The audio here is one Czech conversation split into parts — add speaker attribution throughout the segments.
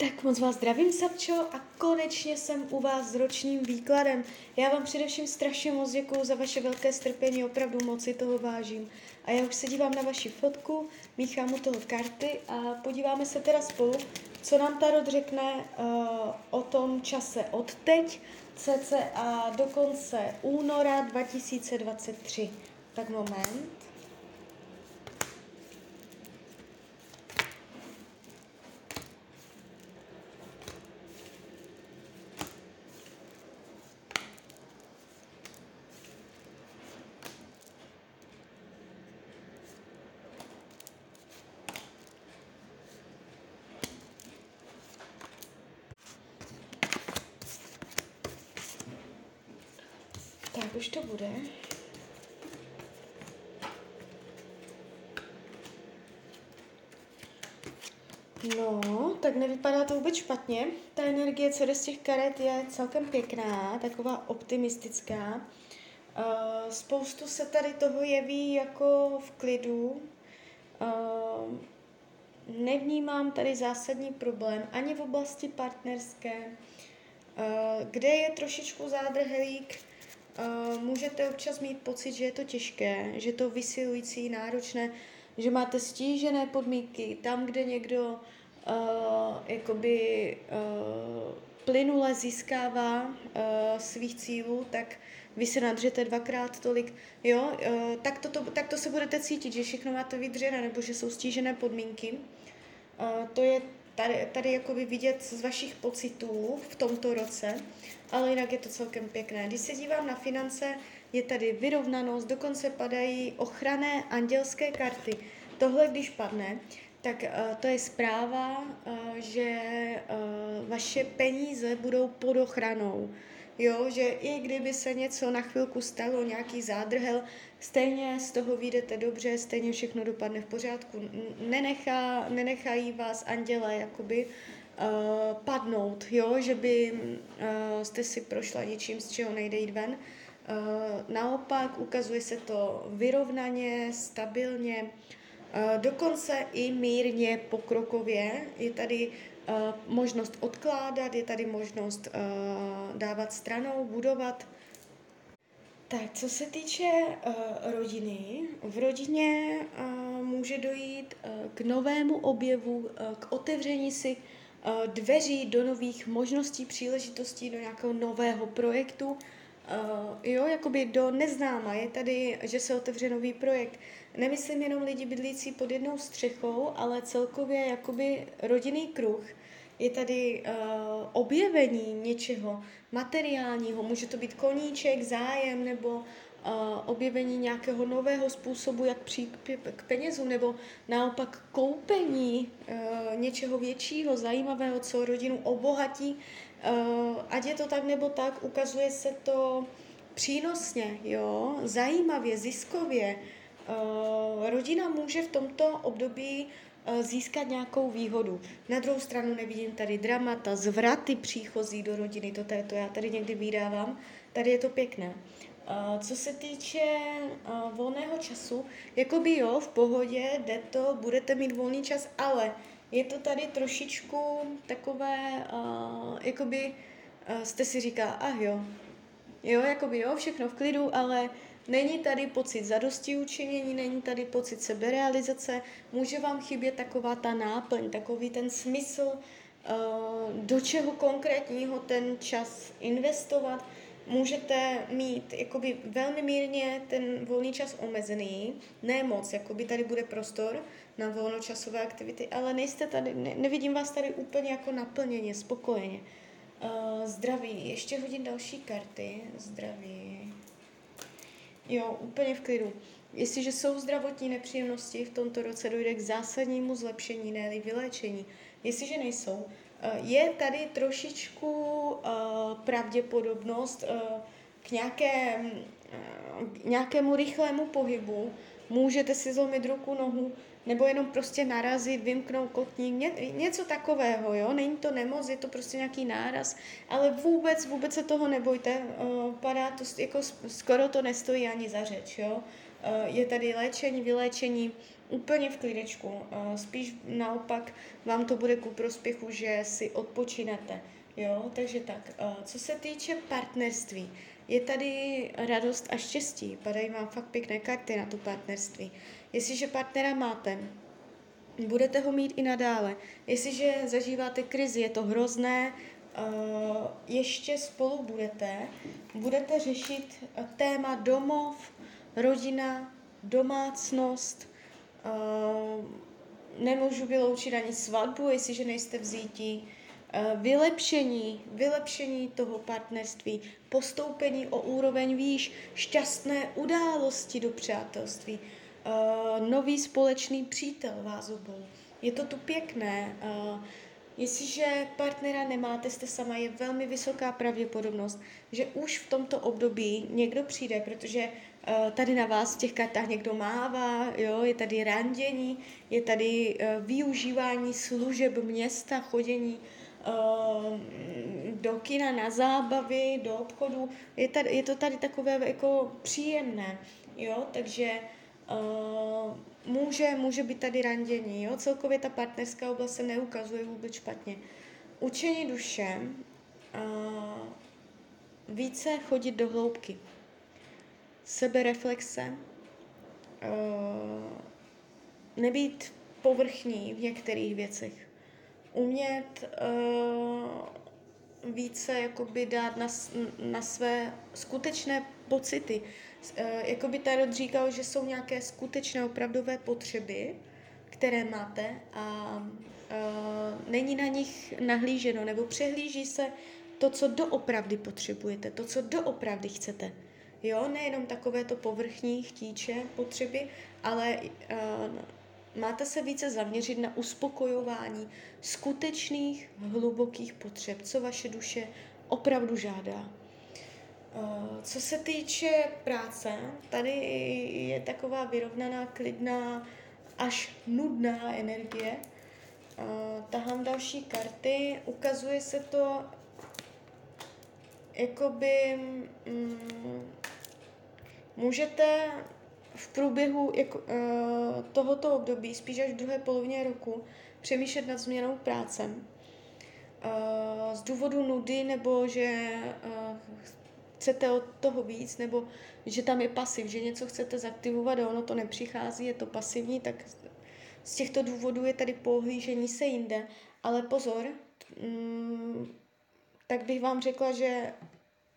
Speaker 1: Tak moc vás zdravím, Sapčo, a konečně jsem u vás s ročním výkladem. Já vám především strašně moc děkuju za vaše velké strpení, opravdu moc si toho vážím. A já už se dívám na vaši fotku, míchám u toho karty a podíváme se teda spolu, co nám Tarot řekne uh, o tom čase od teď, cca do konce února 2023. Tak moment. Tak už to bude. No, tak nevypadá to vůbec špatně. Ta energie, co jde z těch karet, je celkem pěkná, taková optimistická. Uh, spoustu se tady toho jeví jako v klidu. Uh, nevnímám tady zásadní problém ani v oblasti partnerské, uh, kde je trošičku zádrhelík, Můžete občas mít pocit, že je to těžké, že to vysilující, náročné, že máte stížené podmínky tam, kde někdo uh, jakoby uh, plynule získává uh, svých cílů, tak vy se nadřete dvakrát tolik, jo, uh, tak, to, to, tak to se budete cítit, že všechno máte vydřené, nebo že jsou stížené podmínky. Uh, to je tady, tady jakoby vidět z vašich pocitů v tomto roce, ale jinak je to celkem pěkné. Když se dívám na finance, je tady vyrovnanost, dokonce padají ochranné andělské karty. Tohle, když padne, tak uh, to je zpráva, uh, že uh, vaše peníze budou pod ochranou. Jo, že i kdyby se něco na chvilku stalo, nějaký zádrhel, stejně z toho vyjdete dobře, stejně všechno dopadne v pořádku. Nenechá, nenechají vás anděle jakoby uh, padnout, jo, že by uh, jste si prošla něčím, z čeho nejde jít ven. Uh, naopak ukazuje se to vyrovnaně, stabilně, dokonce i mírně pokrokově. Je tady uh, možnost odkládat, je tady možnost uh, dávat stranou, budovat. Tak, co se týče rodiny, v rodině může dojít k novému objevu, k otevření si dveří do nových možností, příležitostí, do nějakého nového projektu. Jo, jakoby do neznáma. Je tady, že se otevře nový projekt. Nemyslím jenom lidi bydlící pod jednou střechou, ale celkově jakoby rodinný kruh. Je tady uh, objevení něčeho materiálního, může to být koníček, zájem nebo uh, objevení nějakého nového způsobu, jak přijít k penězům, nebo naopak koupení uh, něčeho většího, zajímavého, co rodinu obohatí. Uh, ať je to tak nebo tak, ukazuje se to přínosně, jo, zajímavě, ziskově. Uh, rodina může v tomto období uh, získat nějakou výhodu. Na druhou stranu nevidím tady dramata, zvraty příchozí do rodiny, to, to já tady někdy vydávám, tady je to pěkné. Uh, co se týče volného času, jakoby jo, v pohodě, jde to, budete mít volný čas, ale je to tady trošičku takové, jakoby uh, jste si říká, ah jo, jo, jakoby jo, všechno v klidu, ale není tady pocit zadosti učinění, není tady pocit seberealizace, může vám chybět taková ta náplň, takový ten smysl, uh, do čeho konkrétního ten čas investovat, můžete mít jakoby velmi mírně ten volný čas omezený, ne moc, jakoby tady bude prostor na volnočasové aktivity, ale nejste tady, ne, nevidím vás tady úplně jako naplněně, spokojeně. Uh, zdraví, ještě hodím další karty, zdraví. Jo, úplně v klidu. Jestliže jsou zdravotní nepříjemnosti, v tomto roce dojde k zásadnímu zlepšení, ne vyléčení. Jestliže nejsou, Eh, je tady trošičku uh, pravděpodobnost uh, k nějaké, nějakému rychlému pohybu. Můžete si zlomit ruku, nohu, nebo jenom prostě narazit, vymknout kotník, ně, něco takového, jo. Není to nemoc, je to prostě nějaký náraz, ale vůbec, vůbec se toho nebojte. Uh, padá to, jako skoro to nestojí ani za řeč, jo. Uh, je tady léčení, vyléčení, úplně v klidečku. Uh, spíš naopak vám to bude ku prospěchu, že si odpočinete. Jo, takže tak. Co se týče partnerství, je tady radost a štěstí. Padají vám fakt pěkné karty na to partnerství. Jestliže partnera máte, budete ho mít i nadále. Jestliže zažíváte krizi, je to hrozné, uh, ještě spolu budete, budete řešit téma domov, rodina, domácnost, uh, nemůžu vyloučit ani svatbu, jestliže nejste vzítí, vylepšení, vylepšení toho partnerství, postoupení o úroveň výš, šťastné události do přátelství, uh, nový společný přítel vás obou. Je to tu pěkné. Uh, Jestliže partnera nemáte, jste sama, je velmi vysoká pravděpodobnost, že už v tomto období někdo přijde, protože tady na vás v těch kartách někdo mává, jo, je tady randění, je tady využívání služeb města, chodění do kina na zábavy, do obchodu. Je, tady, je to tady takové jako příjemné, jo, takže uh, může, může být tady randění, jo? celkově ta partnerská oblast se neukazuje vůbec špatně. Učení duše, uh, více chodit do hloubky, sebereflexe, uh, nebýt povrchní v některých věcech, umět uh, více jakoby dát na, na své skutečné pocity, Eh, jako by Tarot říkal, že jsou nějaké skutečné opravdové potřeby, které máte a uh, není na nich nahlíženo, nebo přehlíží se to, co doopravdy potřebujete, to, co doopravdy chcete. Jo, nejenom takové to povrchní chtíče, potřeby, ale uh, máte se více zaměřit na uspokojování skutečných, hlubokých potřeb, co vaše duše opravdu žádá. Eh, co se týče práce, tady je taková vyrovnaná, klidná, až nudná energie. Eh, tahám další karty, ukazuje se to jakoby mm, můžete v průběhu jako, uh, tohoto období, spíš až v druhé polovině roku, přemýšlet nad změnou práce. Uh, z důvodu nudy nebo že uh, chcete od toho víc, nebo že tam je pasiv, že něco chcete zaktivovat a ono to nepřichází, je to pasivní, tak z těchto důvodů je tady pohlížení se jinde. Ale pozor, mm, tak bych vám řekla, že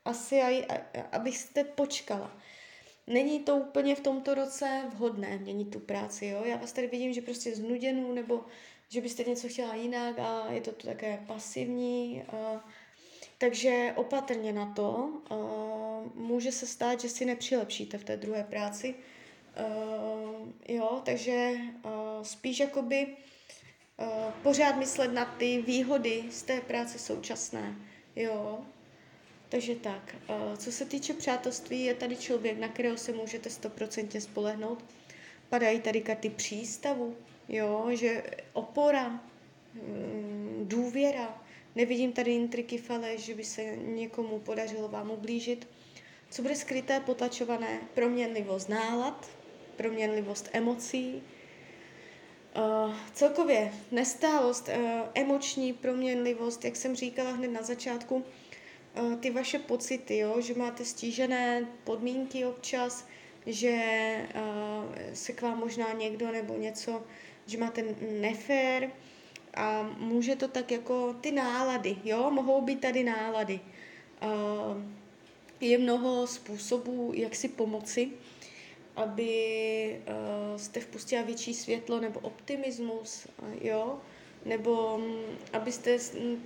Speaker 1: asi aj, abyste počkala. Není to úplně v tomto roce vhodné měnit tu práci, jo? Já vás tady vidím, že prostě znuděnou, nebo že byste něco chtěla jinak a je to tu také pasivní. A takže opatrně na to. Uh, může se stát, že si nepřilepšíte v té druhé práci. Uh, jo, takže uh, spíš jakoby uh, pořád myslet na ty výhody z té práce současné. Jo, takže tak. Uh, co se týče přátelství, je tady člověk, na kterého se můžete stoprocentně spolehnout. Padají tady karty přístavu, jo, že opora, mm, důvěra, Nevidím tady intriky fale, že by se někomu podařilo vám ublížit. Co bude skryté, potlačované? Proměnlivost nálad, proměnlivost emocí, Uh, celkově nestálost, uh, emoční proměnlivost, jak jsem říkala hned na začátku, ty vaše pocity, jo, že máte stížené podmínky občas, že uh, se k vám možná někdo nebo něco, že máte nefér, a může to tak jako ty nálady, jo, mohou být tady nálady. Je mnoho způsobů, jak si pomoci, aby jste vpustila větší světlo nebo optimismus, jo, nebo mm, abyste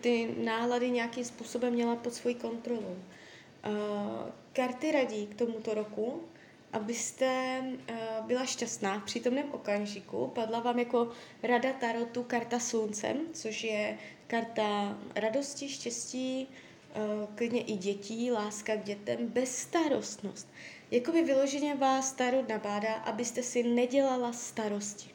Speaker 1: ty nálady nějakým způsobem měla pod svojí kontrolou. Karty radí k tomuto roku, abyste uh, byla šťastná v přítomném okamžiku. Padla vám jako rada Tarotu karta sluncem, což je karta radosti, štěstí, uh, klidně i dětí, láska k dětem, bezstarostnost. Jakoby vyloženě vás Tarot nabádá, abyste si nedělala starosti.